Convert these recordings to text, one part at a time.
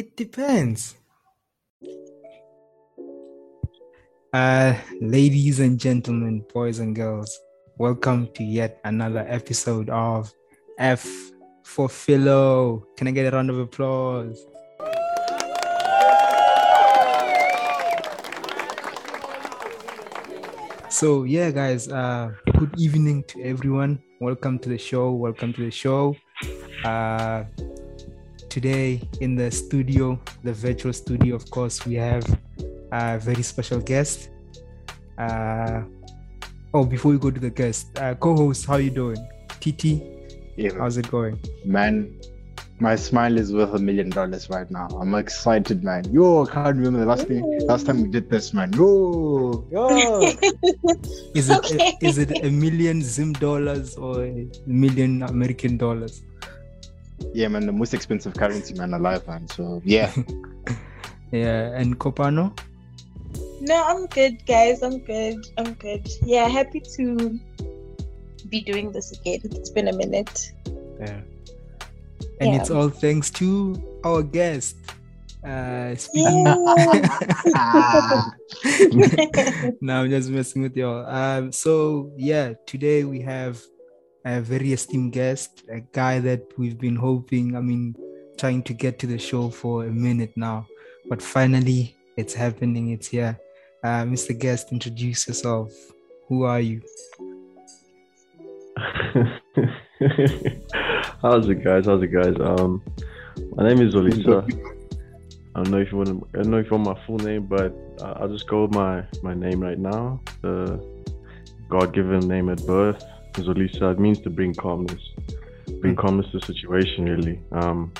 It depends. Uh, ladies and gentlemen, boys and girls, welcome to yet another episode of F for Philo. Can I get a round of applause? So yeah, guys, uh, good evening to everyone. Welcome to the show. Welcome to the show. Uh, today in the studio, the virtual studio, of course, we have a very special guest. Uh, oh, before we go to the guest, uh, co-host, how you doing? TT, Yeah, how's it going? man, my smile is worth a million dollars right now. I'm excited, man. Yo, I can't remember the last thing, last time we did this, man. Yo, yo. Is it Okay. is it a million Zim dollars or a million American dollars? yeah, man, the most expensive currency, man, alive, man. So yeah, Yeah, and Kopano. No, I'm good, guys. I'm good. I'm good. Yeah, happy to be doing this again. It's been a minute. Yeah. And Yeah. it's all thanks to our guest. Uh, Yeah. no, I'm just messing with y'all. Um, so yeah, today we have a very esteemed guest, a guy that we've been hoping, I mean, trying to get to the show for a minute now, but finally it's happening. It's here. Uh, Mr. Guest, introduce yourself. Who are you? How's it, guys? How's it, guys? Um, my name is Olisa. I don't know if you want. I don't know if you want my full name, but I'll just go with my my name right now. The God-given name at birth is Olisa. It means to bring calmness, bring calmness to the situation. Really. Um,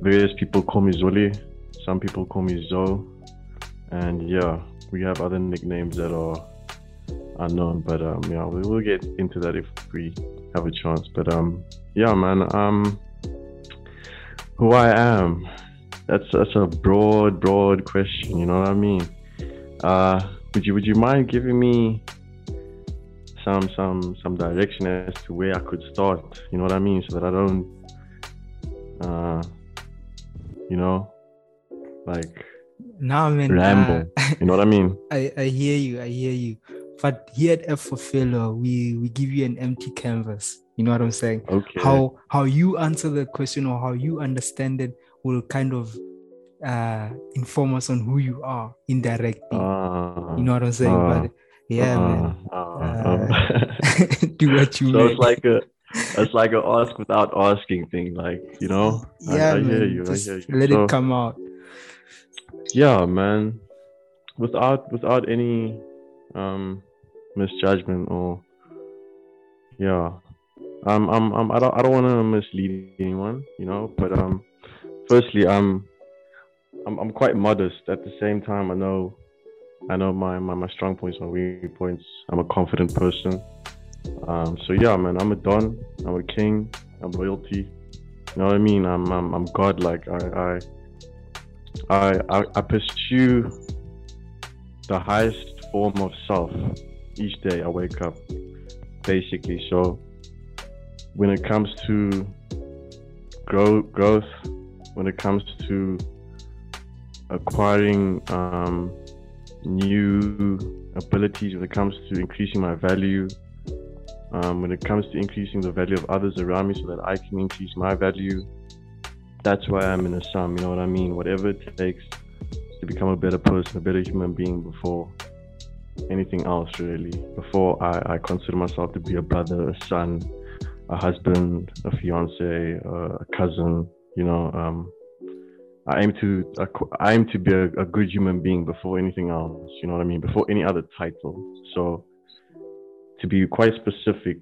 various people call me Zoli. Some people call me Zo, and yeah, we have other nicknames that are unknown. But um, yeah, we will get into that if we have a chance. But um, yeah, man. Um, who I am. That's that's a broad, broad question. You know what I mean? Uh, would you would you mind giving me some some some direction as to where I could start? You know what I mean, so that I don't, uh, you know, like Nah, man. ramble. uh, You know what I mean? I, I hear you. I hear you. But here at F for Philo, we we give you an empty canvas. You know what I'm saying? Okay. How how you answer the question or how you understand it will kind of uh inform us on who you are indirectly. Uh, you know what I'm saying? uh, but yeah, man. uh, do what you so it's like a it's like a ask without asking thing like you know I- yeah, I, man. hear you Just i hear you let So, it come out. yeah man without without any um misjudgment or yeah. Um i'm, I'm i don't i don't want to mislead anyone you know but um firstly i'm i'm, I'm quite modest. At the same time i know i know my, my my strong points my weak points. I'm a confident person. Um so yeah man i'm a don i'm a king i'm royalty you know what i mean? I'm i'm, I'm godlike. I i I, I I pursue the highest form of self each day I wake up, basically. So when it comes to grow, growth, when it comes to acquiring um, new abilities, when it comes to increasing my value, um, when it comes to increasing the value of others around me so that I can increase my value, that's why I'm in a sum, you know what I mean? Whatever it takes to become a better person, a better human being before anything else, really. Before I, I consider myself to be a brother, a son, a husband, a fiance, uh, a cousin, you know. Um, I aim to I aim to be a, a good human being before anything else, you know what I mean? Before any other title. So to be quite specific,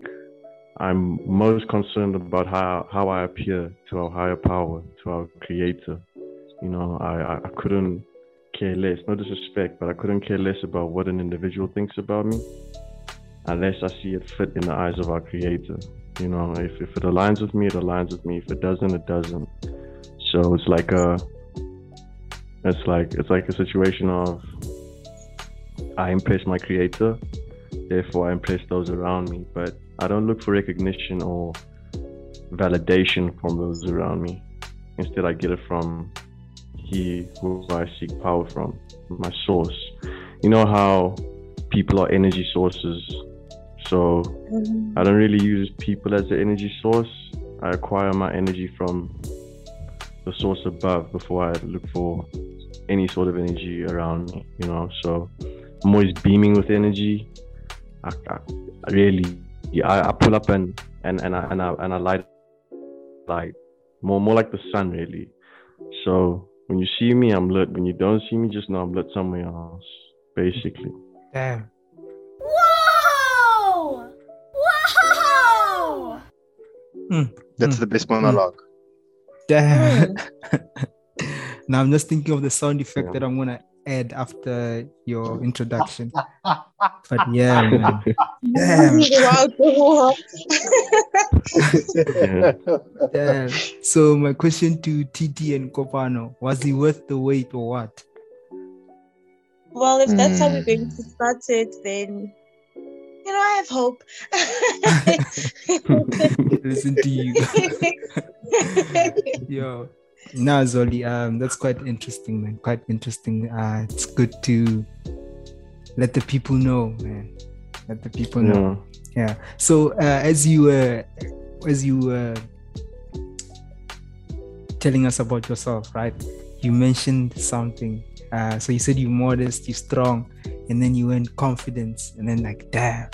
I'm most concerned about how, how I appear to our higher power, to our creator. You know, I, I, I couldn't care less, no disrespect, but I couldn't care less about what an individual thinks about me unless I see it fit in the eyes of our creator. You know, if, if it aligns with me, it aligns with me. If it doesn't, it doesn't. So it's like a it's like it's like a situation of I impress my creator, therefore I impress those around me. But I don't look for recognition or validation from those around me. Instead, I get it from He who I seek power from, my source. You know how people are energy sources. So Mhm. I don't really use people as the energy source. I acquire my energy from the source above before I look for any sort of energy around me, you know. So I'm always beaming with energy. I, I, I really, yeah, I, I pull up and and and I and I and I light light more more like the sun, really. So when you see me, I'm lit. When you don't see me, just know I'm lit somewhere else, basically. Damn. Whoa! Whoa! That's Mm. the best monologue. Damn. now I'm just thinking of the sound effect Yeah. that I'm gonna add after your introduction. But yeah, man. Damn. Wow, wow. Yeah. Damn. So my question to TT and Kopano, was he worth the wait or what? Well, if that's how we're Hmm. going to start it, then you know I have hope. Listen to you. Yo. No, Zoli, um, that's quite interesting, man. Quite interesting. Uh, it's good to let the people know, man. Let the people know. yeah. So uh, as you were, as you were telling us about yourself, right? You mentioned something. Uh, so you said you're modest, you're strong, and then you went confidence, and then like, damn,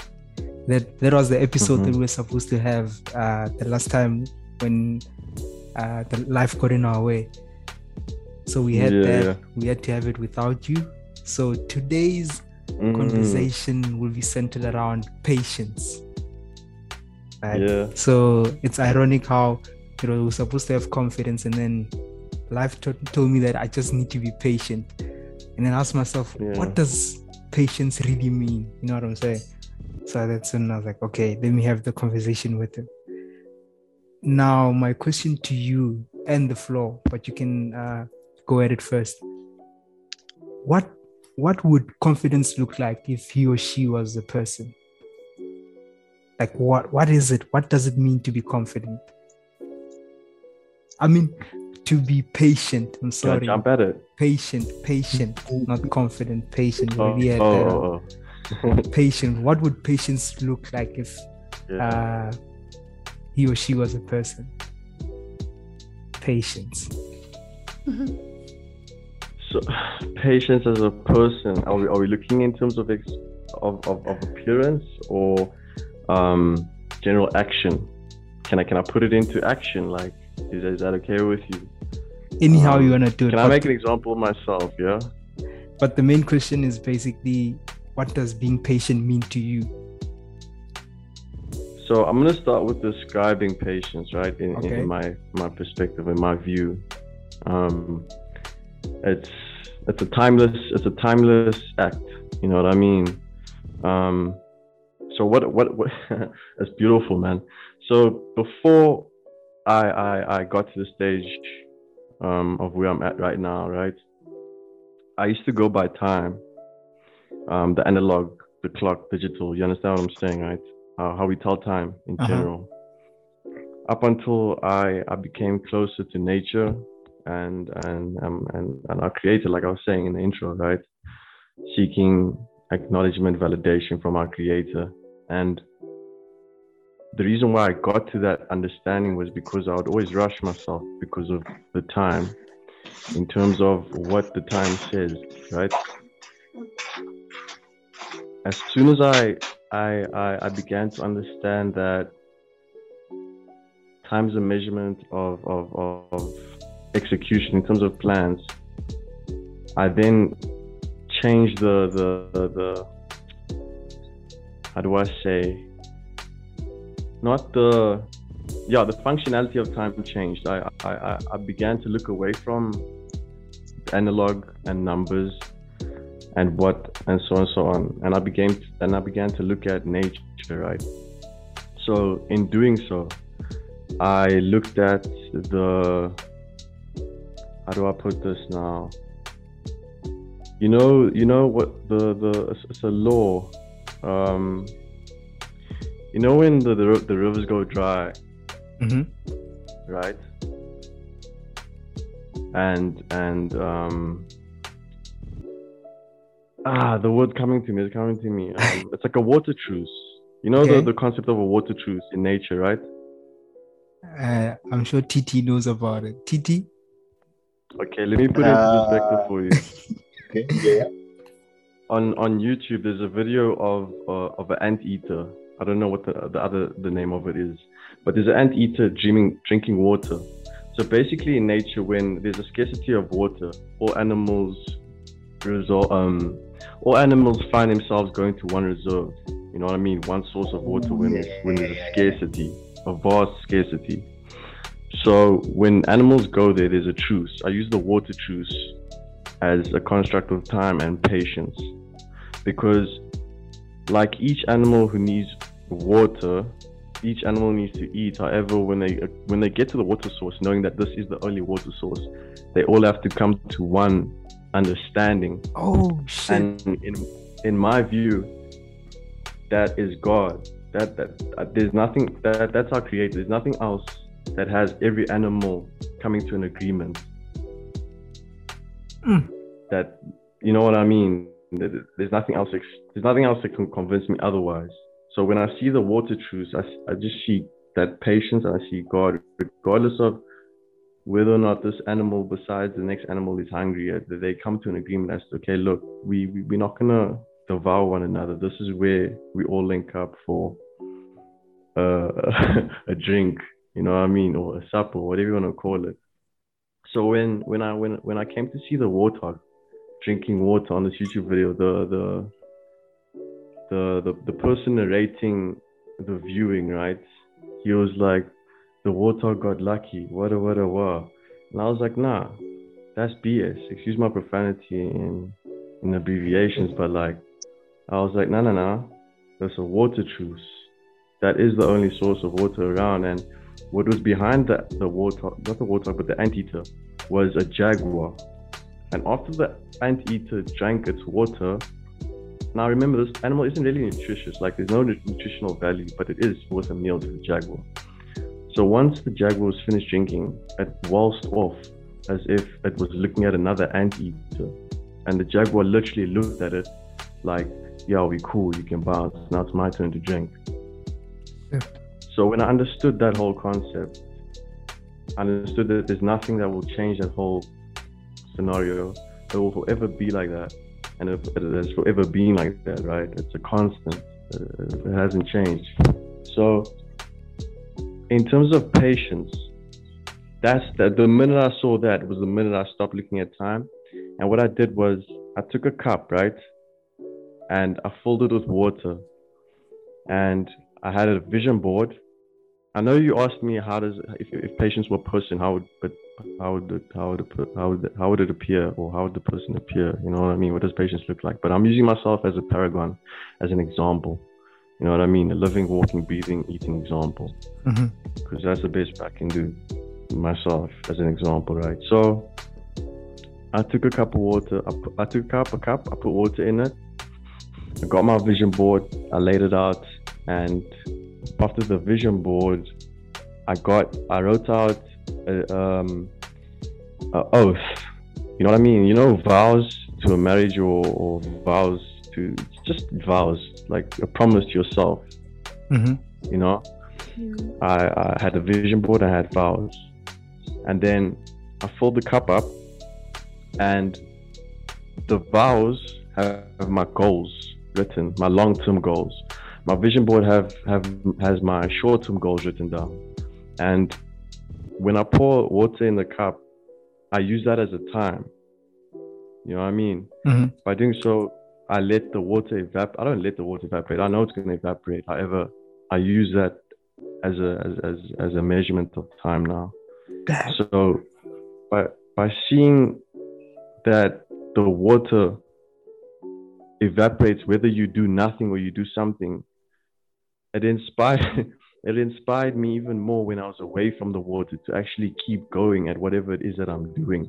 that that was the episode that Mhm. we were supposed to have uh, the last time when uh, the life got in our way. So we had Yeah, that. yeah. We had to have it without you. So today's Mm. conversation will be centered around patience. Right? Yeah. So it's ironic how you know we're supposed to have confidence, and then life to- told me that I just need to be patient. And then ask myself, Yeah. what does patience really mean? You know what I'm saying? So that's when I was like, okay, let me have the conversation with him. Now, my question to you and the floor, but you can uh, go at it first. What what would confidence look like if he or she was the person? Like what what is it? What does it mean to be confident? I mean, to be patient. I'm sorry. jump at it? Patient, patient, not confident, patient. Oh, really oh, that. oh, oh. Patient. What would patience look like if yeah. uh, he or she was a person? Patience. So, patience as a person, are we, are we looking in terms of, ex- of, of, of appearance or um, general action? Can I can I put it into action? Like, is, is that okay with you? Anyhow Um, you wanna do it. Can I but, make an example of myself? Yeah. but the main question is basically, what does being patient mean to you? So I'm gonna start with describing patience, right? In, Okay. in my my perspective, in my view, um, it's it's a timeless it's a timeless act. You know what I mean? Um, so what what what? that's beautiful, man. So before I I, I got to the stage um, of where I'm at right now, right? I used to go by time, um, the analog, the clock, digital. You understand what I'm saying, right? How, how we tell time in Uh-huh. general. Up until I, I became closer to nature and and um, and and our creator, like I was saying in the intro, right? Seeking acknowledgement, validation from our creator, and the reason why I got to that understanding was because I would always rush myself because of the time, in terms of what the time says, right? As soon as I I I, I began to understand that time's a measurement of, of, of, execution in terms of plans, I then changed the the the, the how do I say? Not the yeah the functionality of time changed. I I- i began to look away from analog and numbers and what and so on and so on and i began and i began to look at nature right so in doing so i looked at the how do I put this now? You know, you know what the the it's a law. Um, you know when the the, the rivers go dry, hmm right? And and um ah the word coming to me is coming to me. Um, it's like a water truce. You know Okay. the, the concept of a water truce in nature, right? Uh, I'm sure TT knows about it. TT. Okay, let me put it into perspective Uh, for you. Okay. Yeah. On on YouTube, there's a video of uh, of an anteater. I don't know what the, the other the name of it is, but there's an anteater drinking drinking water. So basically, in nature, when there's a scarcity of water, all animals result um all animals find themselves going to one reserve. You know what I mean? One source of water when there's, when there's a scarcity, a vast scarcity. So when animals go there, there's a truce. I use the water truce as a construct of time and patience because like each animal who needs water each animal needs to eat however when they when they get to the water source knowing that this is the only water source they all have to come to one understanding. Oh shit. and in in my view that is god. That that uh, there's nothing that that's our creator. There's nothing else that has every animal coming to an agreement. Mm. that you know what i mean? There- there's nothing else there's nothing else that can convince me otherwise. So when i see the water truce I just see that patience and i see god. Regardless of whether or not this animal besides the next animal is hungry uh, they come to an agreement as to okay look we, we we're not gonna devour one another. This is where we all link up for uh, a drink you know what i mean or a supper whatever you want to call it. So when when i when when i came to see the warthog drinking water on this youtube video the the the the, the person narrating the viewing right he was like the water got lucky. What a what and i was like nah that's bs excuse my profanity in in abbreviations but like i was like no no no there's a water truce that is the only source of water around. And what was behind the the water not the water but the anteater was a jaguar. And after the anteater drank its water now remember this animal isn't really nutritious. Like there's no nutritional value but it is worth a meal to the jaguar so once the jaguar was finished drinking it waltzed off as if it was looking at another anteater and the jaguar literally looked at it like yeah we cool you can bounce now it's my turn to drink Yeah. so when i understood that whole concept I understood that there's nothing that will change that whole scenario. It will forever be like that, and it, has forever been like that, right? It's a constant. It hasn't changed. So, in terms of patience, that's the, the minute I saw that was the minute I stopped looking at time, and what I did was I took a cup, right, and I filled it with water, and I had a vision board. I know you asked me how does if, if patients were person how would but how would it, how would it, how would it, how would it appear or how would the person appear? You know what I mean? What does patience look like? But I'm using myself as a paragon as an example you know what I mean? A living walking breathing eating example. Because that's the best I can do myself as an example right? So I took a cup of water I, put, I took a cup a cup I put water in it. I got my vision board I laid it out and after the vision board, I got I wrote out a, um, a oath. You know what I mean? You know vows to a marriage or, or vows to just vows like a promise to yourself. Mhm. You know, I, I had a vision board. I had vows, and then I filled the cup up, and the vows have my goals written, my long-term goals my vision board have have has my short-term goals written down and when i pour water in the cup i use that as a time you know what i mean Mhm. by doing so i let the water evaporate i don't let the water evaporate i know it's going to evaporate however i use that as a as, as as a measurement of time now Damn. so by by seeing that the water evaporates whether you do nothing or you do something, it inspired it inspired me even more when I was away from the water to actually keep going at whatever it is that I'm doing.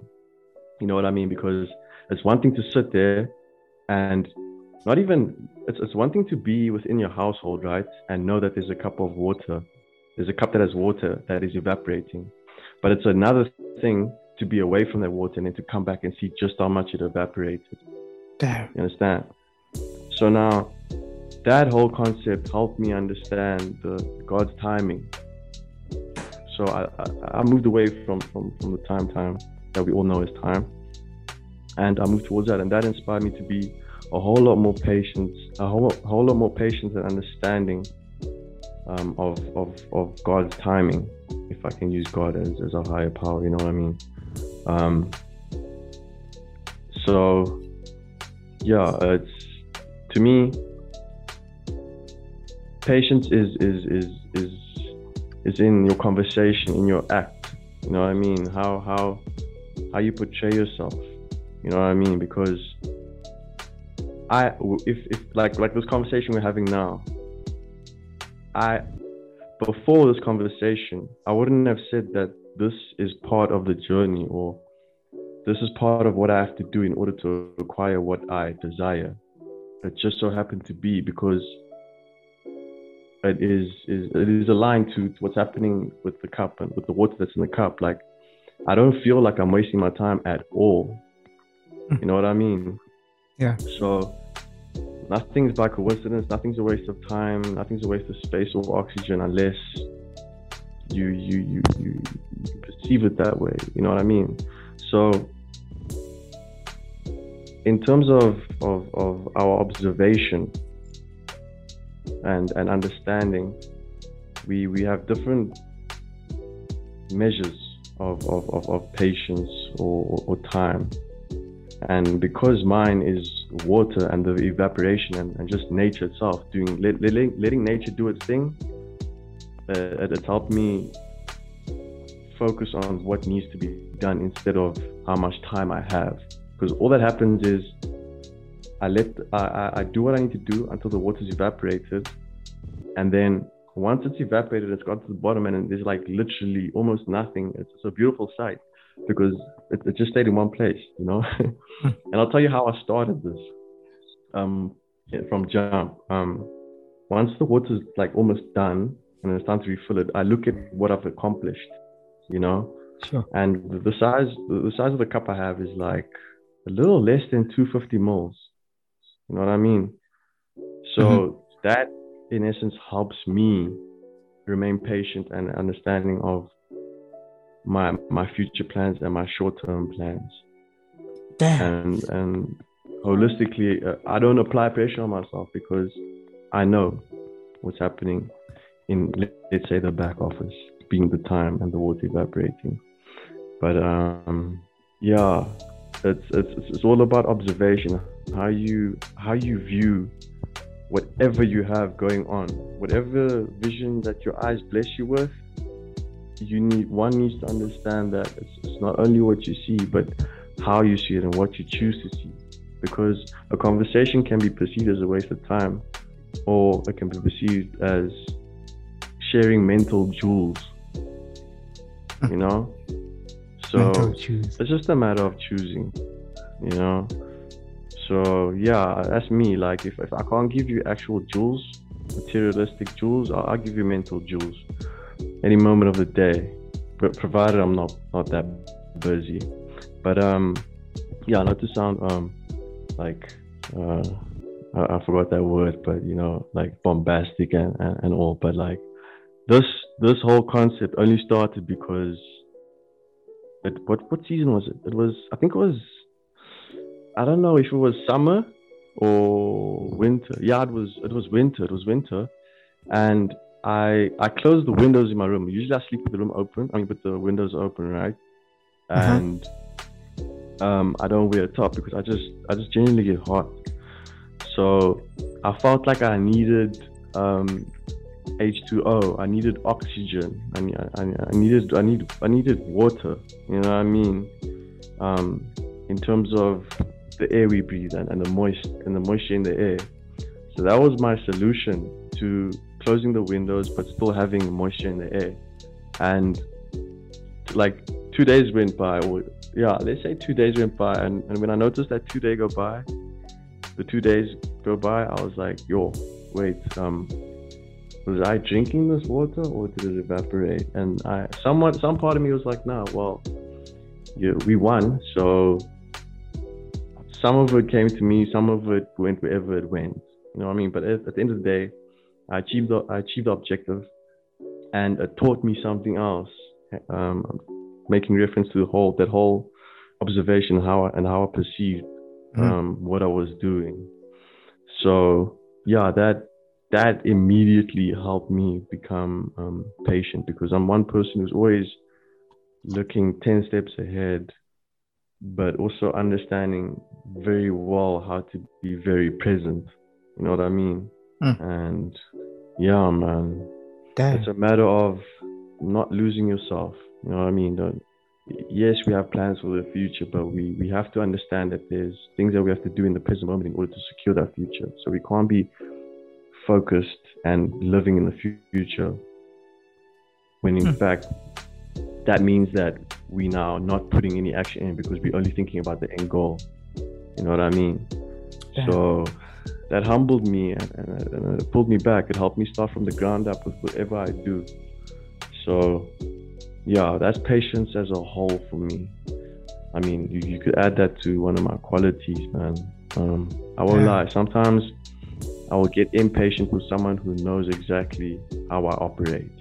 You know what I mean? Because it's one thing to sit there and not even it's, it's one thing to be within your household, right? And know that there's a cup of water. There's a cup that has water that is evaporating. But it's another thing to be away from that water and then to come back and see just how much it evaporated. Damn. You understand? So now that whole concept helped me understand the God's timing. So I, I, I moved away from, from, from the time time that we all know is time. And I moved towards that and that inspired me to be a whole lot more patient, a whole, whole lot more patience and understanding um, of, of, of God's timing, if I can use God as, as a higher power, you know what I mean? Um, so, yeah, it's to me, patience is is is is is in your conversation, in your act. You know what I mean? How how how you portray yourself. You know what I mean? Because I if if like like this conversation we're having now, I before this conversation, I wouldn't have said that this is part of the journey or this is part of what I have to do in order to acquire what I desire. It just so happened to be because it is, is it is aligned to, to what's happening with the cup and with the water that's in the cup. Like I don't feel like I'm wasting my time at all. You know what I mean? Yeah. So nothing's by coincidence, nothing's a waste of time, nothing's a waste of space or oxygen unless you you you you, you perceive it that way. You know what I mean? So in terms of, of, of our observation and, and understanding, we, we have different measures of, of, of, of patience or, or time. And because mine is water and the evaporation and, and just nature itself, doing letting, letting nature do its thing, uh, it, it's helped me focus on what needs to be done instead of how much time I have. Because all that happens is I let I, I do what I need to do until the water's evaporated, and then once it's evaporated, it's gone to the bottom, and there's like literally almost nothing. It's, it's a beautiful sight because it, it, just stayed in one place, you know. and I'll tell you how I started this um, from jump. Um, once the water's like almost done and it's time to refill it, I look at what I've accomplished, you know. Sure. And the size the size of the cup I have is like a little less than 250 moles. You know what I mean? So mm-hmm. that, in essence, helps me remain patient and understanding of my my future plans and my short term plans. Damn. And and holistically, uh, I don't apply pressure on myself because I know what's happening in let's say the back office, being the time and the water evaporating. But um, yeah, it's, it's it's all about observation how you how you view whatever you have going on whatever vision that your eyes bless you with you need one needs to understand that it's, it's not only what you see but how you see it and what you choose to see because a conversation can be perceived as a waste of time or it can be perceived as sharing mental jewels you know so it's just a matter of choosing, you know. So yeah, that's me. Like if, if I can't give you actual jewels, materialistic jewels, I'll, I'll give you mental jewels any moment of the day, but provided I'm not not that busy. But um, yeah, not to sound um like uh I, I forgot that word, but you know like bombastic and, and, and all, but like this this whole concept only started because it, what what season was it? It was I think it was I don't know if it was summer or winter. Yeah, it was it was winter. It was winter, and I I closed the windows in my room. Usually I sleep with the room open. I mean with the windows open, right? Uh-huh. And um, I don't wear a top because I just I just genuinely get hot. So I felt like I needed um, H2O. I needed oxygen. I, I, I needed I need I needed water. You know what I mean? Um, in terms of the air we breathe and, and the moist and the moisture in the air. So that was my solution to closing the windows but still having moisture in the air. And like two days went by, or yeah, let's say two days went by, and, and when I noticed that two day go by, the two days go by, I was like, yo, wait, um, was I drinking this water or did it evaporate? And I, somewhat, some part of me was like, no, well, yeah, we won, so some of it came to me, some of it went wherever it went. You know what I mean? But at, at the end of the day, I achieved the, I achieved the objective, and it taught me something else. Um, making reference to the whole that whole observation how I, and how I perceived mm-hmm. um, mm. what I was doing. So yeah, that that immediately helped me become um, patient because I'm one person who's always looking ten steps ahead, but also understanding very well how to be very present. You know what I mean? Mm. And yeah, man, Damn. it's a matter of not losing yourself. You know what I mean? Don't, yes, we have plans for the future, but we, we have to understand that there's things that we have to do in the present moment in order to secure that future. So we can't be focused and living in the future when in hmm. fact that means that we now not putting any action in because we're only thinking about the end goal. You know what I mean? So that humbled me and, and, and it pulled me back. It helped me start from the ground up with whatever I do. So yeah, that's patience as a whole for me. I mean, you, you could add that to one of my qualities, man. Um, I won't yeah. lie. Sometimes I will get impatient with someone who knows exactly how I operate.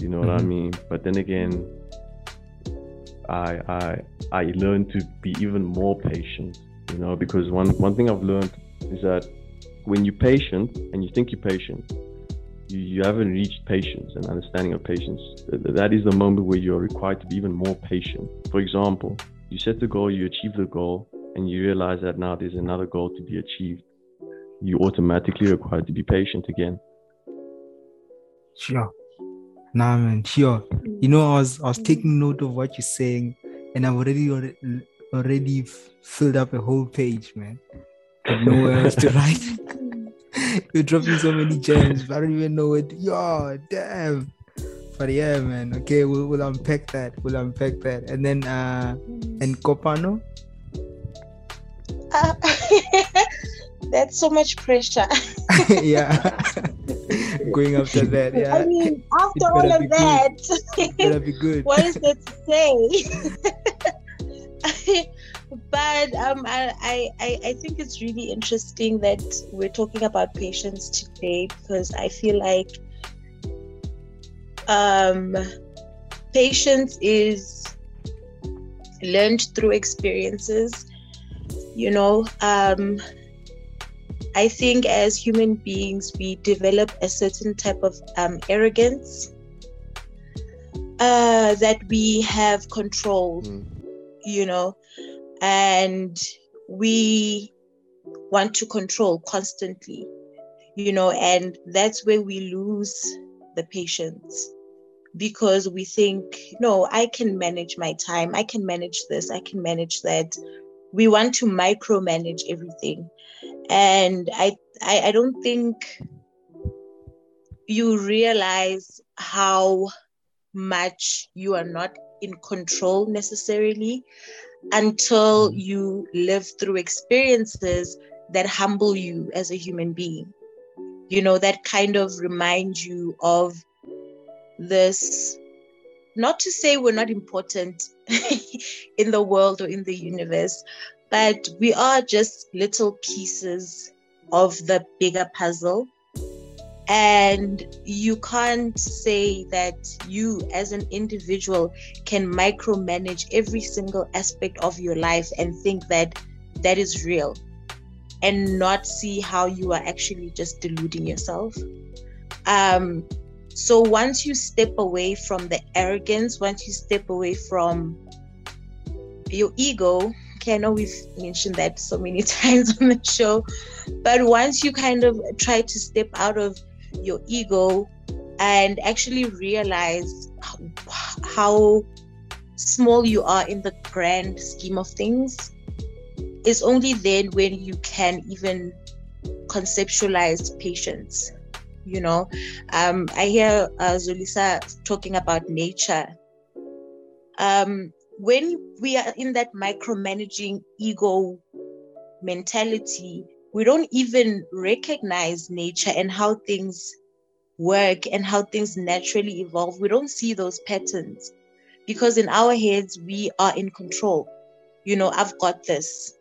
You know mm-hmm. what I mm-hmm. mean? But then again, I I I learn to be even more patient. You know, because one one thing I've learned is that when you're patient and you think you're patient, you, you haven't reached patience and understanding of patience. That is the moment where you're required to be even more patient. For example, you set the goal, you achieve the goal, and you realize that now there's another goal to be achieved. You automatically required to be patient again. Sure. Nah, man, sure. You know, I was I was taking note of what you're saying, and I've already already, filled up a whole page, man. Got nowhere else to write. You're dropping so many gems. I don't even know it. Yo, damn. But yeah, man. Okay, we'll, we'll unpack that. We'll unpack that. And then, uh, and Kopano? Uh, that's so much pressure. yeah. Going after that, yeah. I mean, after all of that, better be good. what is there to say? But um, I, I, I think it's really interesting that we're talking about patience today because I feel like um, patience is learned through experiences. You know, um, I think as human beings, we develop a certain type of um, arrogance uh, that we have control. Mm. You know, and we want to control constantly you know and that's where we lose the patience because we think no i can manage my time. I can manage this. I can manage that. We want to micromanage everything. And i i, I don't think you realize how much you are not in control necessarily until mm. you live through experiences that humble you as a human being. You know, that kind of remind you of this, not to say we're not important in the world or in the universe, but we are just little pieces of the bigger puzzle and you can't say that you as an individual can micromanage every single aspect of your life and think that that is real and not see how you are actually just deluding yourself. Um so once you step away from the arrogance once you step away from your ego okay i know we've mentioned that so many times on the show but once you kind of try to step out of your ego and actually realize how small you are in the grand scheme of things is only then when you can even conceptualize patience you know? Um, i hear uh, zulisa talking about nature. Um, when we are in that micromanaging ego mentality, we don't even recognize nature and how things work and how things naturally evolve. We don't see those patterns because in our heads we are in control. You know, I've got this.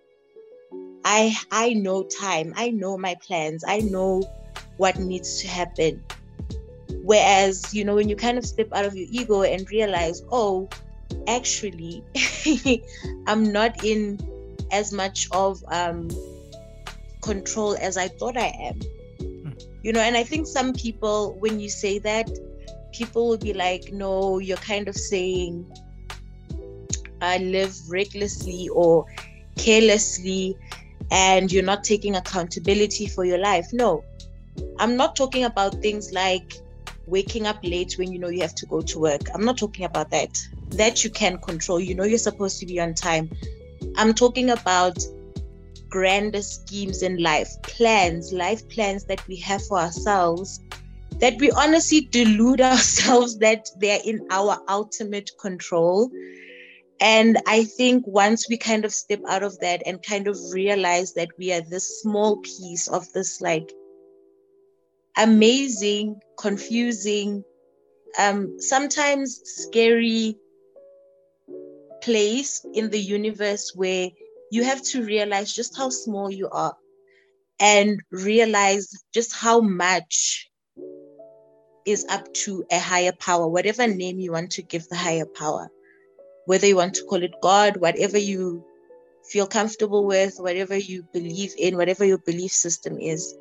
I I know time. I know my plans. I know what needs to happen. Whereas, you know, when you kind of step out of your ego and realize, oh, actually, I'm not in as much of um, control as I thought I am. Hmm. You know, and I think some people, when you say that, people will be like, no, you're kind of saying, I live recklessly or carelessly and you're not taking accountability for your life. No, I'm not talking about things like waking up late when you know you have to go to work. I'm not talking about that. That you can control. You know you're supposed to be on time. I'm talking about grander schemes in life, plans, life plans that we have for ourselves that we honestly delude ourselves that they're in our ultimate control. And I think once we kind of step out of that and kind of realize that we are this small piece of this like amazing, confusing, um, sometimes scary place in the universe where you have to realize just how small you are and realize just how much is up to a higher power, whatever name you want to give the higher power, whether you want to call it God, whatever you feel comfortable with, whatever you believe in, whatever your belief system is.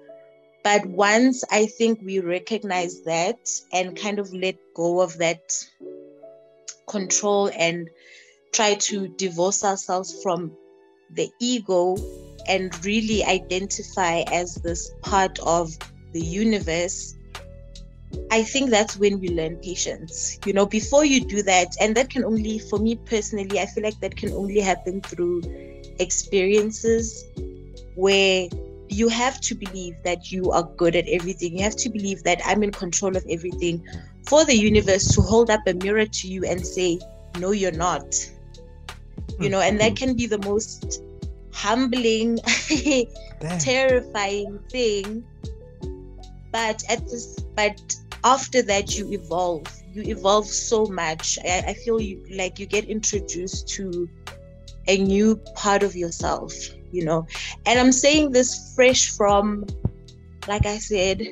But once I think we recognize that and kind of let go of that control and try to divorce ourselves from the ego and really identify as this part of the universe, I think that's when we learn patience. You know, before you do that, and that can only, for me personally, I feel like that can only happen through experiences where you have to believe that you are good at everything. You have to believe that I'm in control of everything for the universe to hold up a mirror to you and say, No, you're not. You know, and that can be the most humbling, terrifying thing. But at this, but after that, you evolve. You evolve so much. I, I feel you like you get introduced to a new part of yourself you know and i'm saying this fresh from like i said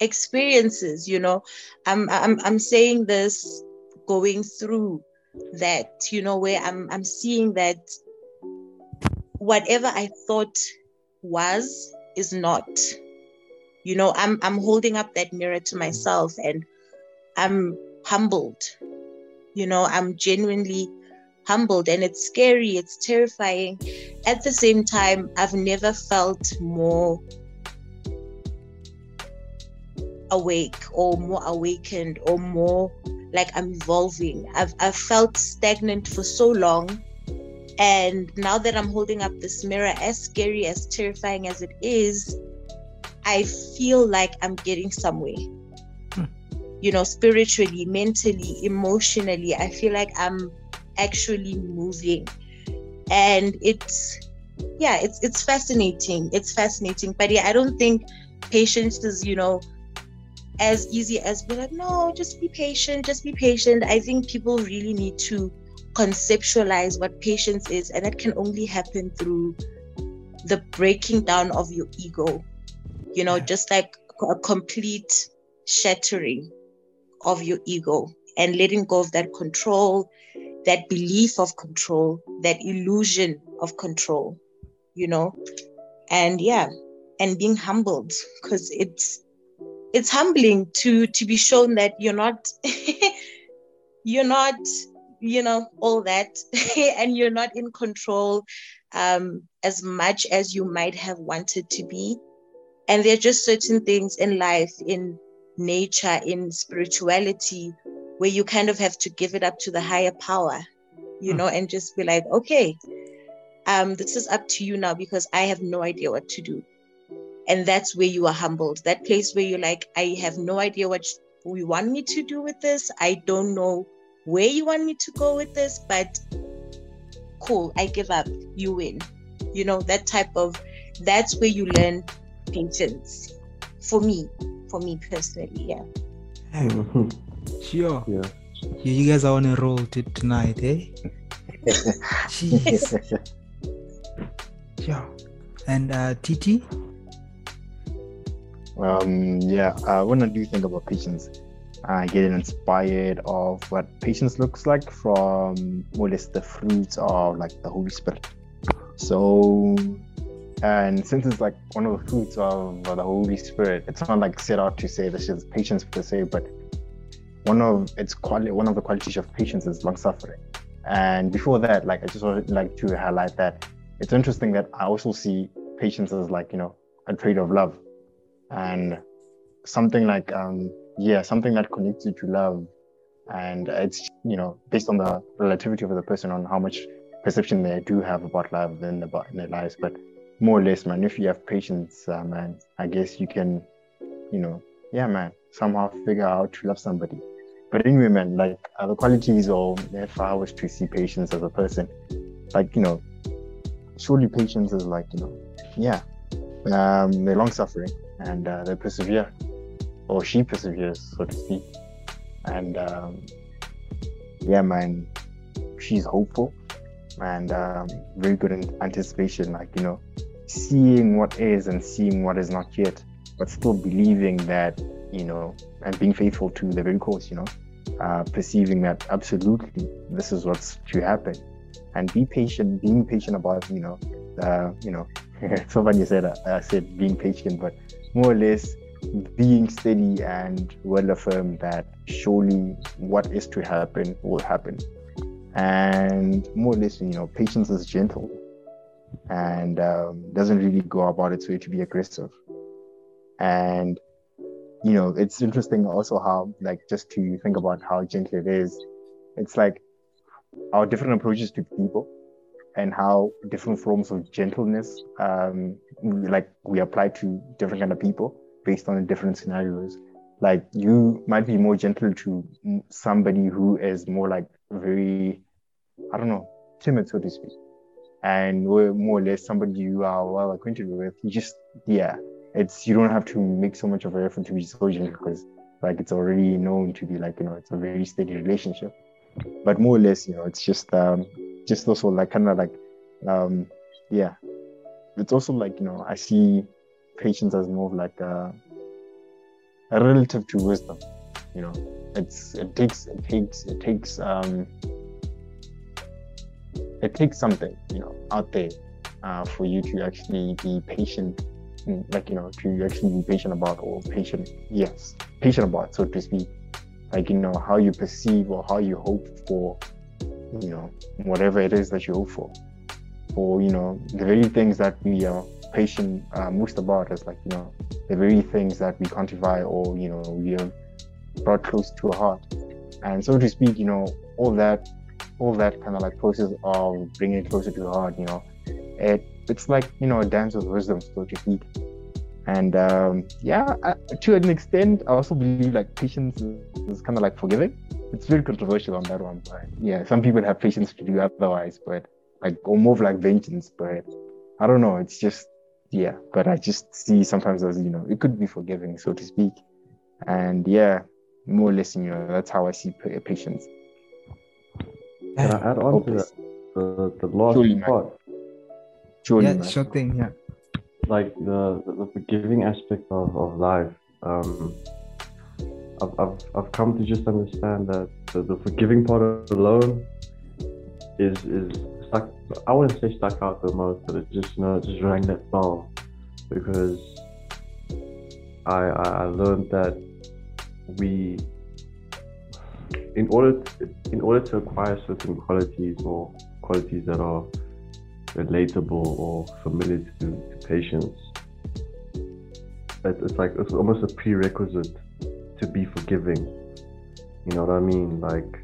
experiences you know i'm i'm, I'm saying this going through that you know where i'm i'm seeing that whatever i thought was is not you know i'm i'm holding up that mirror to myself and i'm humbled you know i'm genuinely humbled and it's scary, it's terrifying. At the same time, I've never felt more awake or more awakened or more like I'm evolving. I've, I've felt stagnant for so long. And now that I'm holding up this mirror, as scary, as terrifying as it is, I feel like I'm getting somewhere. Hmm. You know, spiritually, mentally, emotionally, I feel like I'm actually moving and it's yeah it's it's fascinating it's fascinating but yeah i don't think patience is you know as easy as be like no just be patient just be patient. I think people really need to conceptualize what patience is and that can only happen through the breaking down of your ego. You know just like a complete shattering of your ego and letting go of that control that belief of control, that illusion of control, you know? And yeah, and being humbled because it's it's humbling to to be shown that you're not you're not you know all that and you're not in control um as much as you might have wanted to be and there are just certain things in life in nature in spirituality where you kind of have to give it up to the higher power, you hmm. know, and just be like, okay, um, this is up to you now because I have no idea what to do. And that's where you are humbled. That place where you're like, I have no idea what you want me to do with this. I don't know where you want me to go with this, but cool, I give up, you win. You know, that type of that's where you learn patience. For me, for me personally, yeah. Sure. Yeah. Yeah, you guys are on a roll t- tonight, eh? Jeez. Yeah. And uh, TT? Um, yeah, uh, when I do think about patience, I get inspired of what patience looks like from or less the fruits of like the Holy Spirit. So, and since it's like one of the fruits of the Holy Spirit, it's not like set out to say this is patience per se, but one of its quality, one of the qualities of patience is long suffering. And before that, like I just would like to highlight that it's interesting that I also see patience as like you know a trait of love, and something like um yeah something that connects you to love, and it's you know based on the relativity of the person on how much perception they do have about love in, the, in their lives, but more or less, man, if you have patience, uh, man, I guess you can, you know, yeah, man, somehow figure out to love somebody. But anyway, man, like uh, the qualities or if I was to see patience as a person, like, you know, surely patience is like, you know, yeah, um, they're long suffering and uh, they persevere, or she perseveres, so to speak. And um, yeah, man, she's hopeful. And um, very good in anticipation, like, you know, seeing what is and seeing what is not yet, but still believing that, you know, and being faithful to the very course, you know, uh, perceiving that absolutely this is what's to happen, and be patient, being patient about, you know, uh, you know, so funny you said I said being patient, but more or less being steady and well affirmed that surely what is to happen will happen, and more or less, you know, patience is gentle and um, doesn't really go about its way to be aggressive. And you know, it's interesting also how like just to think about how gentle it is. It's like our different approaches to people and how different forms of gentleness um like we apply to different kind of people based on different scenarios. Like you might be more gentle to somebody who is more like very i don't know timid so to speak. And we're more or less somebody you are well acquainted with you just yeah it's you don't have to make so much of an effort to be so gentle because like it's already known to be like you know it's a very steady relationship. But more or less you know it's just um just also like kind of like um yeah it's also like you know i see patience as more of like a, a relative to wisdom you know. It's it takes it takes it takes um it takes something you know out there uh, for you to actually be patient like you know to actually be patient about or patient yes patient about so to speak. Like you know how you perceive or how you hope for you know whatever it is that you hope for or you know the very things that we are patient uh, most about is like you know the very things that we quantify or you know we have brought close to our heart. And so to speak you know all that all that kind of like process of bringing it closer to the heart you know it it's like you know a dance with wisdom so to speak. And um, yeah I, to an extent i also believe like patience is, is kind of like forgiving. It's very controversial on that one but yeah some people have patience to do otherwise but like or more of like vengeance but i don't know it's just yeah but i just see sometimes as you know it could be forgiving so to speak and yeah more or less you know that's how i see patience can i add on to that the, the last Surely, part Surely, yeah, man. sure thing. Yeah. like the the forgiving aspect of, of life um I've, I've, I've come to just understand that the, the forgiving part alone is is stuck I wouldn't say stuck out the most but it just you know it just rang that bell because I, I learned that we in order to, in order to acquire certain qualities or qualities that are relatable or familiar to, to patients. It, it's like it's almost a prerequisite to be forgiving. You know what I mean? Like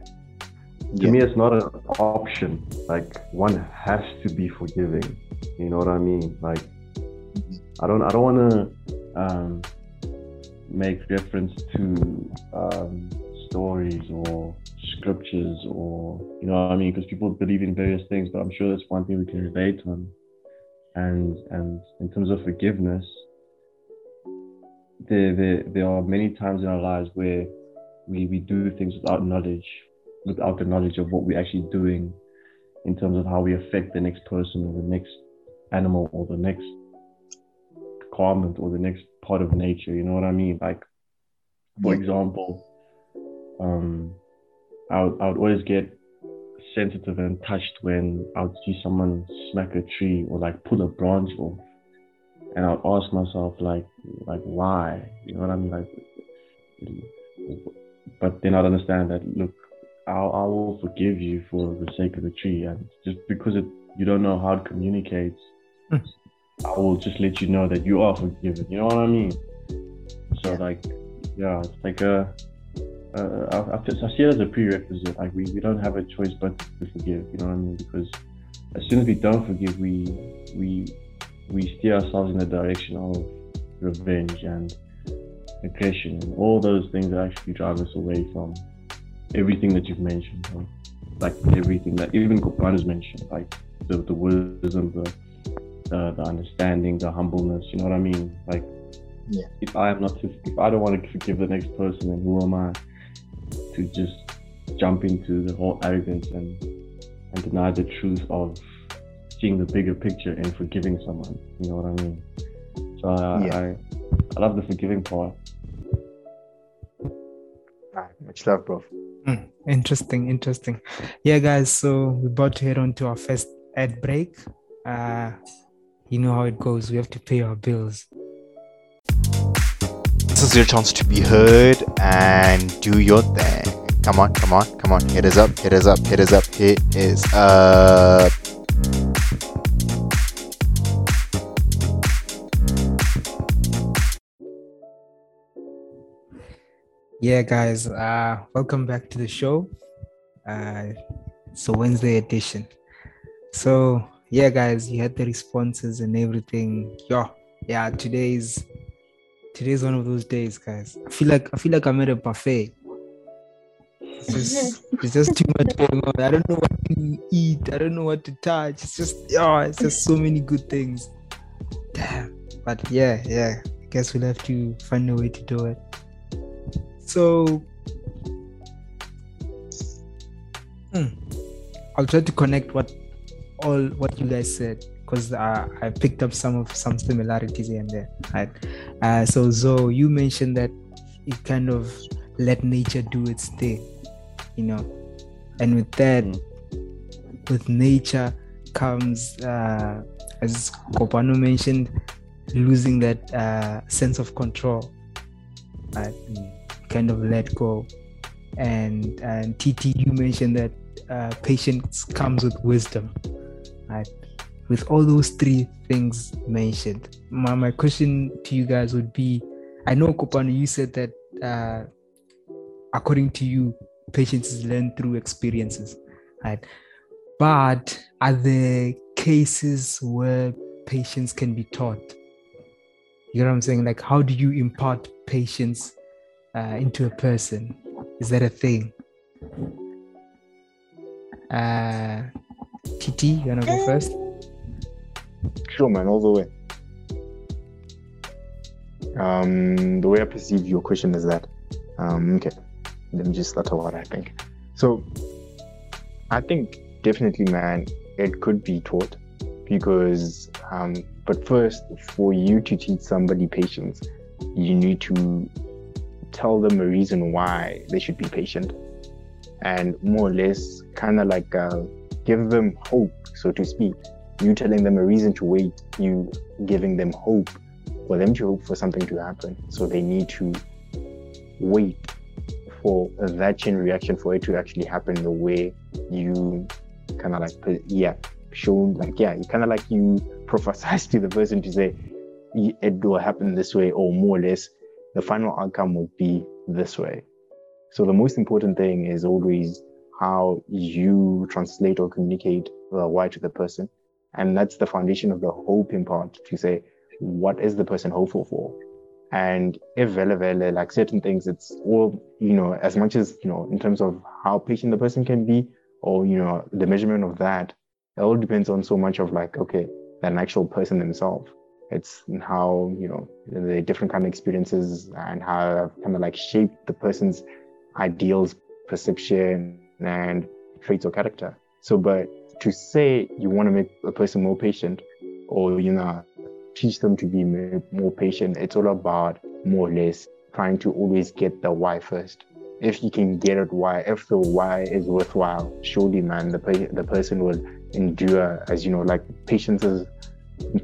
to Yeah. me, it's not an option. Like one has to be forgiving. You know what I mean? Like I don't I don't want to um, make reference to um, stories or scriptures or you know what I mean because people believe in various things but I'm sure that's one thing we can relate on and and in terms of forgiveness there there, there are many times in our lives where we, we do things without knowledge without the knowledge of what we're actually doing in terms of how we affect the next person or the next animal or the next garment or the next part of nature you know what I mean like for example um I would, I would always get sensitive and touched when I would see someone smack a tree or like pull a branch off. And I'd ask myself like like why? You know what I mean? Like but then I'd understand that look, I'll, I will forgive you for the sake of the tree and just because it, you don't know how it communicates, hmm. I will just let you know that you are forgiven. You know what I mean? So like yeah, it's like a uh, I, I, see it as a prerequisite. Like we, we don't have a choice but to forgive. You know what I mean? Because as soon as we don't forgive, we we we steer ourselves in the direction of revenge and aggression and all those things that actually drive us away from everything that you've mentioned. Like everything that even has mentioned, like the, the wisdom, the, the the understanding, the humbleness. You know what I mean? Like yeah. if I am not to, if I don't want to forgive the next person, then who am I? to just jump into the whole arrogance and and deny the truth of seeing the bigger picture and forgiving someone. You know what I mean? So I yeah. I, I love the forgiving part. Much love, bro. Mm, interesting, interesting. Yeah, guys. So we're about to head on to our first ad break. Uh, you know how it goes. We have to pay our bills. This is your chance to be heard and do your thing. Come on, come on, come on. Hit us up, hit us up, hit us up, hit is up. Yeah, guys, uh, welcome back to the show. Uh, it's a Wednesday edition. So, yeah, guys, you had the responses and everything. Yo, yeah, today's today's one of those days, guys. I feel like I feel like I'm at a buffet. It's just, it's just too much going on. I don't know what to eat. I don't know what to touch. It's just yeah, it's just so many good things. Damn. But yeah, yeah. I guess we'll have to find a way to do it. So hmm, I'll try to connect what all what you guys said because uh, I picked up some of some similarities here and there. Right. Uh, so Zo, you mentioned that it kind of let nature do its thing, you know, and with that, mm. with nature comes, uh, as Kopano mentioned, losing that uh, sense of control. Right. Mm. Kind of let go, and and TT, you mentioned that uh, patience comes with wisdom. Right with all those three things mentioned, my, my question to you guys would be I know, Kopano, you said that uh, according to you, patience is learned through experiences, right? But are there cases where patience can be taught? You know what I'm saying? Like, how do you impart patience uh, into a person? Is that a thing? Uh, TT, you wanna go first? Sure, man, all the way. Um, the way I perceive your question is that, um, okay, let me just start what I think. So, I think definitely, man, it could be taught because, um, but first, for you to teach somebody patience, you need to tell them a reason why they should be patient and more or less kind of like uh, give them hope, so to speak you telling them a reason to wait, you giving them hope for them to hope for something to happen. So they need to wait for that chain reaction for it to actually happen the way you kind of like, yeah, show like, yeah, you kind of like you prophesize to the person to say, it will happen this way, or more or less, the final outcome will be this way. So the most important thing is always how you translate or communicate the why to the person and that's the foundation of the hoping part to say, what is the person hopeful for? And if vele vele, like certain things, it's all, you know, as much as, you know, in terms of how patient the person can be or, you know, the measurement of that, it all depends on so much of like, okay, an actual person themselves. It's how, you know, the different kind of experiences and how kind of like shaped the person's ideals, perception, and traits or character. So, but to say you want to make a person more patient or, you know, teach them to be more patient, it's all about more or less trying to always get the why first. If you can get it why, if the why is worthwhile, surely, man, the, the person will endure as, you know, like patience is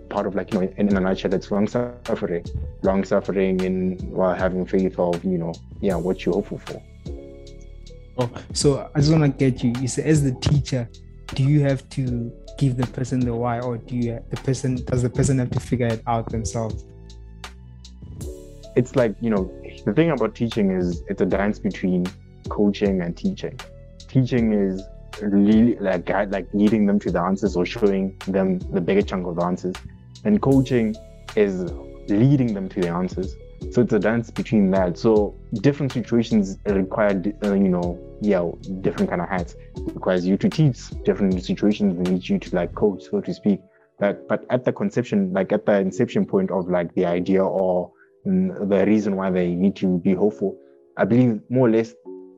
part of like, you know, in, in a nutshell, it's long suffering, long suffering in while having faith of, you know, yeah, what you're hopeful for. Oh, so I just want to get you. You say, as the teacher, do you have to give the person the why, or do you the person does the person have to figure it out themselves? It's like you know, the thing about teaching is it's a dance between coaching and teaching. Teaching is really like like leading them to the answers or showing them the bigger chunk of the answers, and coaching is leading them to the answers. So it's a dance between that. So different situations require, uh, you know, yeah, different kind of hats. It requires you to teach different situations. We need you to like coach, so to speak. Like, but at the conception, like at the inception point of like the idea or mm, the reason why they need to be hopeful, I believe more or less,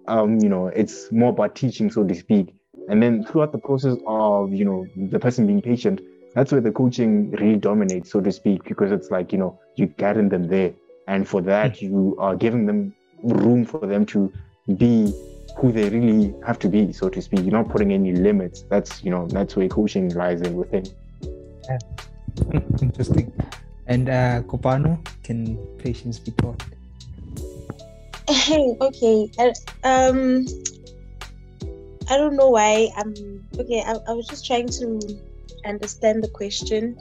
um, you know, it's more about teaching, so to speak. And then throughout the process of, you know, the person being patient, that's where the coaching really dominates, so to speak, because it's like, you know, you're guiding them there. And for that hmm. you are giving them room for them to be who they really have to be so to speak. You're not putting any limits. That's you know that's where coaching lies in within yeah. interesting. And uh Kopano, can patience be taught? Okay. Um i don't know why i'm okay I, I was just trying to understand the question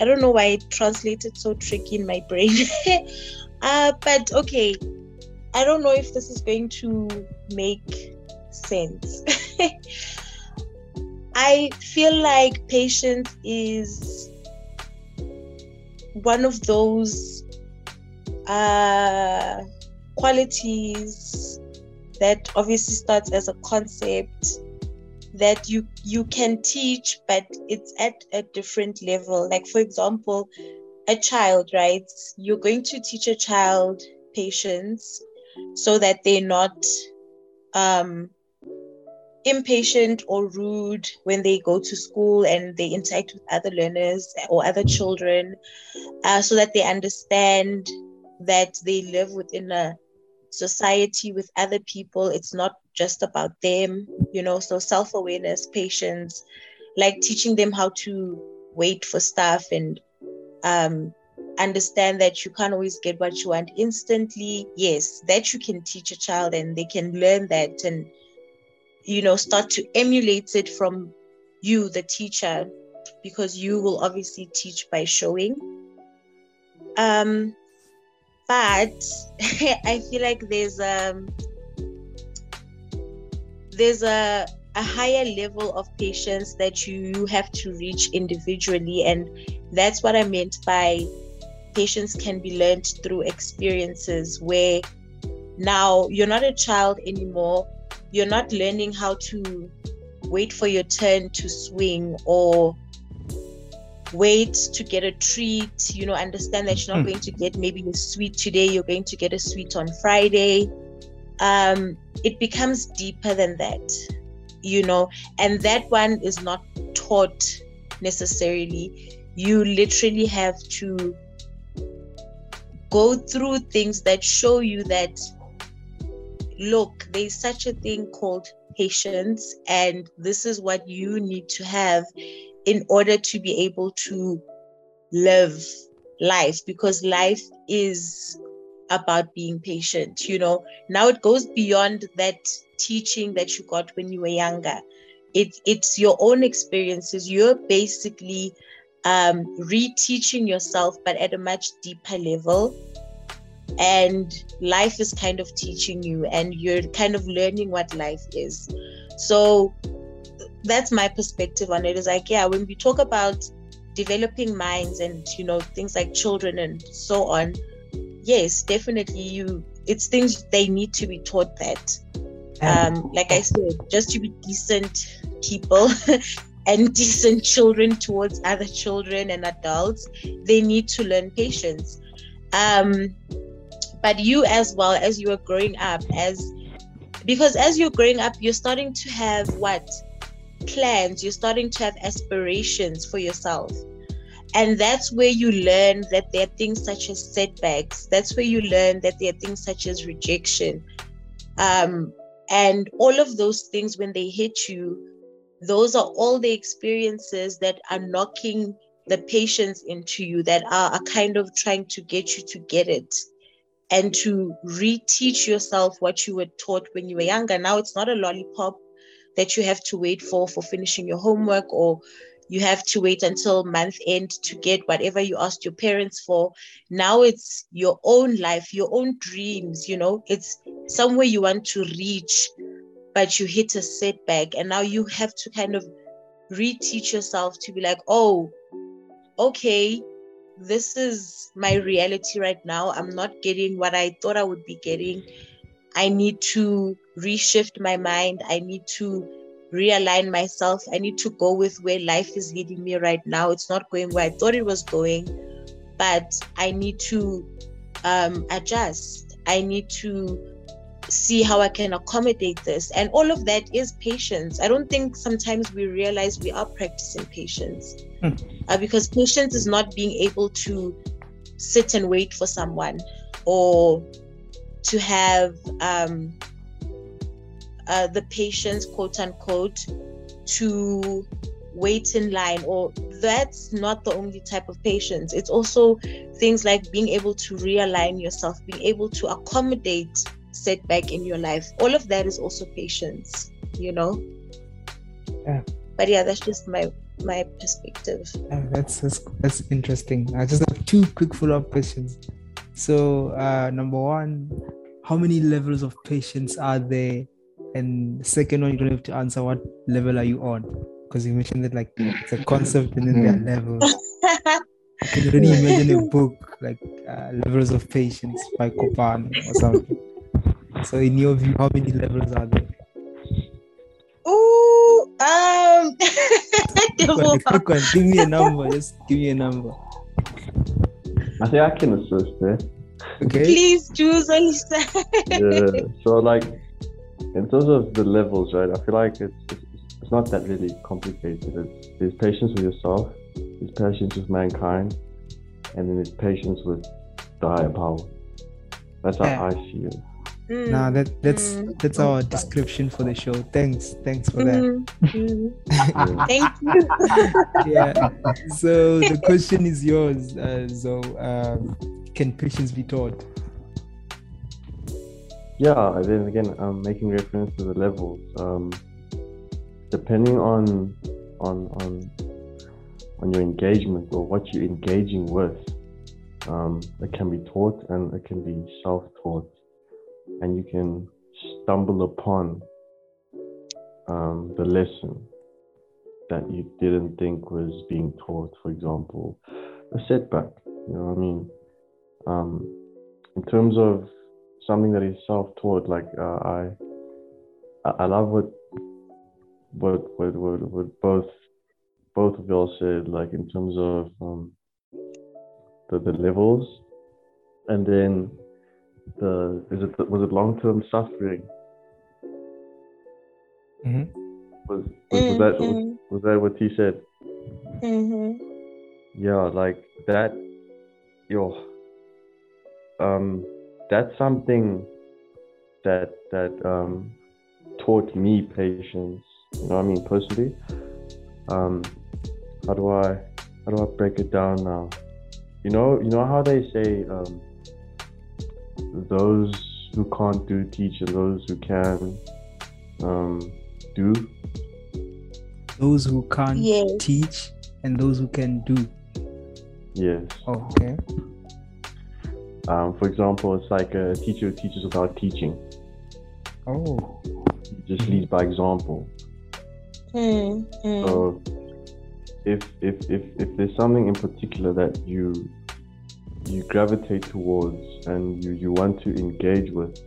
I don't know why it translated so tricky in my brain. uh, but okay, I don't know if this is going to make sense. I feel like patience is one of those uh, qualities that obviously starts as a concept that you you can teach but it's at a different level. Like for example a child right? You're going to teach a child patience so that they're not um impatient or rude when they go to school and they interact with other learners or other children uh, so that they understand that they live within a society with other people it's not just about them, you know, so self awareness, patience, like teaching them how to wait for stuff and um, understand that you can't always get what you want instantly. Yes, that you can teach a child and they can learn that and, you know, start to emulate it from you, the teacher, because you will obviously teach by showing. Um, but I feel like there's um there's a a higher level of patience that you have to reach individually. And that's what i meant by patience can be learned through experiences where now you're not a child anymore. You're not learning how to wait for your turn to swing or wait to get a treat you know understand that you're not mm. going to get maybe a sweet today you're going to get a sweet on friday um, it becomes deeper than that, you know, and that one is not taught necessarily. You literally have to go through things that show you that, look, there's such a thing called patience, and this is what you need to have in order to be able to live life because life is about being patient you know. Now it goes beyond that teaching that you got when you were younger. It, it's your own experiences. You're basically um, reteaching yourself but at a much deeper level. And life is kind of teaching you and you're kind of learning what life is. So that's my perspective on it is like yeah when we talk about developing minds and you know things like children and so on yes, definitely you it's things they need to be taught that. Um, like I said, just to be decent people and decent children towards other children and adults, they need to learn patience. Um, but you as well as you are growing up as because as you're growing up you're starting to have what plans you're starting to have aspirations for yourself. And that's where you learn that there are things such as setbacks. That's where you learn that there are things such as rejection. Um, and all of those things when they hit you those are all the experiences that are knocking the patience into you that are, are kind of trying to get you to get it and to reteach yourself what you were taught when you were younger. Now it's not a lollipop that you have to wait for for finishing your homework or you have to wait until month end to get whatever you asked your parents for. Now it's your own life, your own dreams, you know, it's somewhere you want to reach, but you hit a setback. And now you have to kind of reteach yourself to be like, oh, okay, this is my reality right now. I'm not getting what I thought I would be getting. I need to reshift my mind. I need to realign myself. I need to go with where life is leading me right now. It's not going where I thought it was going, but I need to um, adjust. I need to see how I can accommodate this. And all of that is patience. I don't think sometimes we realize we are practicing patience hmm. uh, because patience is not being able to sit and wait for someone or to have um, uh, the patience, quote unquote, to wait in line or that's not the only type of patience it's also things like being able to realign yourself being able to accommodate setback in your life. All of that is also patience you know? Yeah. But yeah that's just my my perspective. Yeah, that's, that's that's interesting. I just have two quick follow-up questions so uh number one how many levels of patience are there and second one you don't have to answer what level are you on because you mentioned that like it's a concept and then there are levels I can already imagine a book like uh, levels of patience by Kopano or something. So, in your view, how many levels are there? Ooh, um, quick one, Give me a number. Just give me a number. I think I can assist there. Okay. Please choose one. yeah. So, like, in terms of the levels, right? I feel like it's it's, it's not that really complicated. It's, there's patience with yourself, there's patience with mankind, and then there's patience with the higher power. That's how yeah. I see it. Mm. Nah, that that's mm. that's our description for the show. Thanks, thanks for that. Mm. Thank you. yeah. So the question is yours. Uh, so, um, can patience be taught? Yeah, then again, I'm making reference to the levels. Um, depending on on on on your engagement or what you're engaging with, um, it can be taught and it can be self-taught and you can stumble upon um, the lesson that you didn't think was being taught. For example, a setback. You know what I mean? Um, in terms of something that is self-taught, like uh, I, I love what, what, what, what, what both, both of y'all said. Like in terms of um, the the levels, and then the is it was it long term suffering? Mm-hmm. Was, was, was that was, Mm-hmm. was that what he said? Mhm. Yeah, like that. Yo, um, that's something that that um taught me patience. You know what I mean personally. Um, how do I how do I break it down now? You know, you know how they say um those who can't do teach and those who can um, do. Those who can't Yes. teach and those who can do. Yes. Okay. Um, for example, it's like a teacher who teaches without teaching. Oh. He just leads by example. Mm, mm. So if if if if there's something in particular that you you gravitate towards and you, you want to engage with,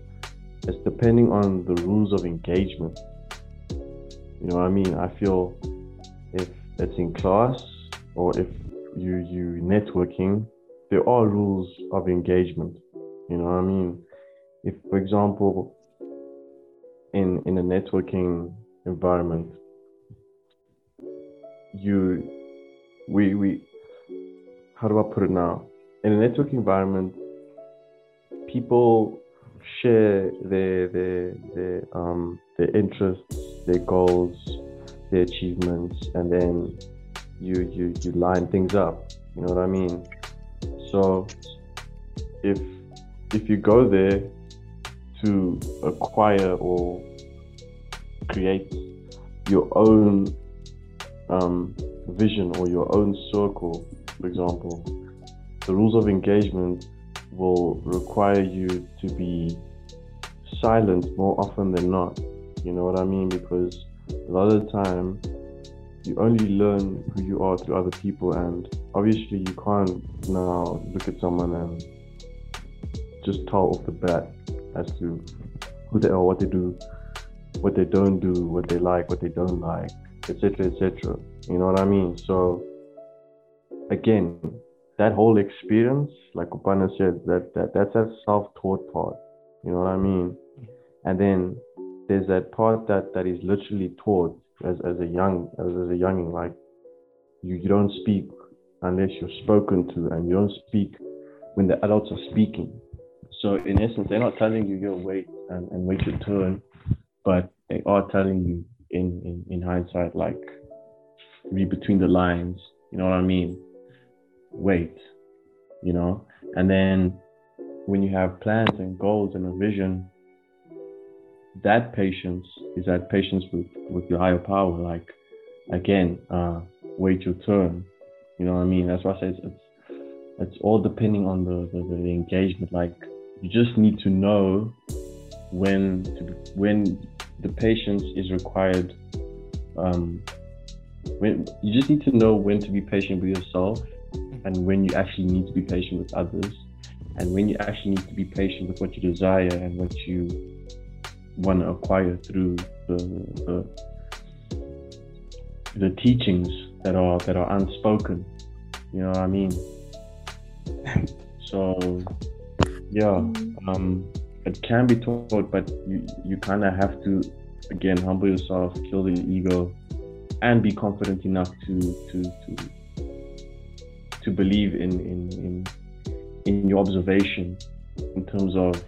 it's depending on the rules of engagement. You know what I mean? I feel if it's in class or if you you networking, there are rules of engagement. You know what I mean? If for example in in a networking environment, you we we how do I put it now? In a network environment, people share their their their um their interests, their goals, their achievements, and then you you you line things up. You know what I mean? So if if you go there to acquire or create your own um, vision or your own circle, for example, the rules of engagement will require you to be silent more often than not. You know what I mean? Because a lot of the time, you only learn who you are through other people, and obviously, you can't now look at someone and just tell off the bat as to who they are, what they do, what they don't do, what they like, what they don't like, etc., etc. You know what I mean? So, again, that whole experience, like Kopano said, that, that that's a self-taught part. You know what I mean? And then there's that part that that is literally taught as, as a young as, as a younging, like you, you don't speak unless you're spoken to, and you don't speak when the adults are speaking. So in essence, they're not telling you your wait and, and wait your turn, but they are telling you in, in, in hindsight, like read between the lines, you know what I mean? Wait, you know? And then when you have plans and goals and a vision, that patience is that patience with, with your higher power. Like, again, uh, wait your turn. You know what I mean? That's why I say it's, it's, it's all depending on the, the, the engagement. Like, you just need to know when to, when the patience is required. Um, when you just need to know when to be patient with yourself and when you actually need to be patient with others and when you actually need to be patient with what you desire and what you want to acquire through the, the the teachings that are that are unspoken you know what i mean? So yeah um it can be taught but you you kind of have to again humble yourself kill the ego and be confident enough to to to to believe in in in, in your observation in terms of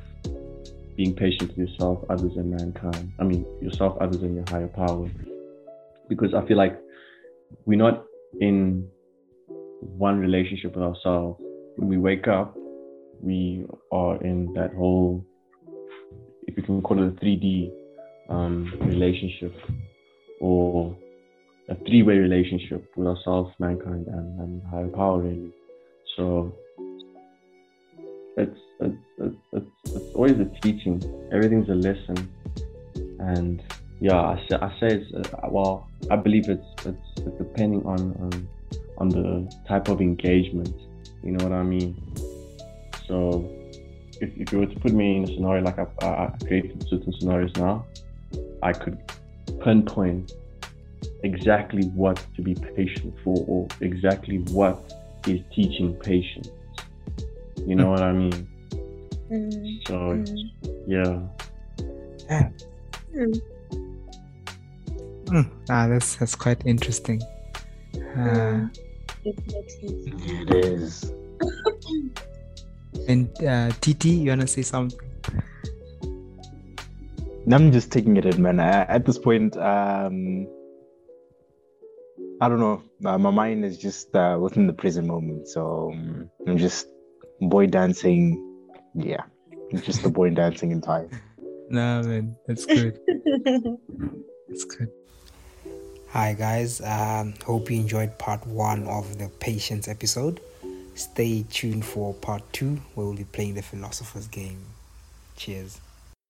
being patient with yourself, others, and mankind. I mean, yourself, others, and your higher power. Because I feel like we're not in one relationship with ourselves. When we wake up, we are in that whole, if you can call it a 3D um, relationship, or a three-way relationship with ourselves, mankind, and, and higher power, really. So it's, it's it's, it's it's always a teaching. Everything's a lesson, and yeah, I say, I say it's uh, well, I believe it's, it's it's depending on on on the type of engagement. You know what I mean? So if, if you were to put me in a scenario like I, I created certain scenarios now, I could pinpoint exactly what to be patient for or exactly what is teaching patience. You know what I mean? Mm. So, mm. yeah. Mm. Mm. Ah, that's that's quite interesting. Uh, it is. and uh, TT, you wanna say something? I'm just taking it in, man. At this point, um, I don't know. Uh, my mind is just uh, within the present moment. So um, I'm just boy dancing. Yeah, just the boy dancing in time. Nah, man, that's good. that's good. Hi guys. Um, hope you enjoyed part one of the patience episode. Stay tuned for part two, where we'll be playing the philosopher's game. Cheers.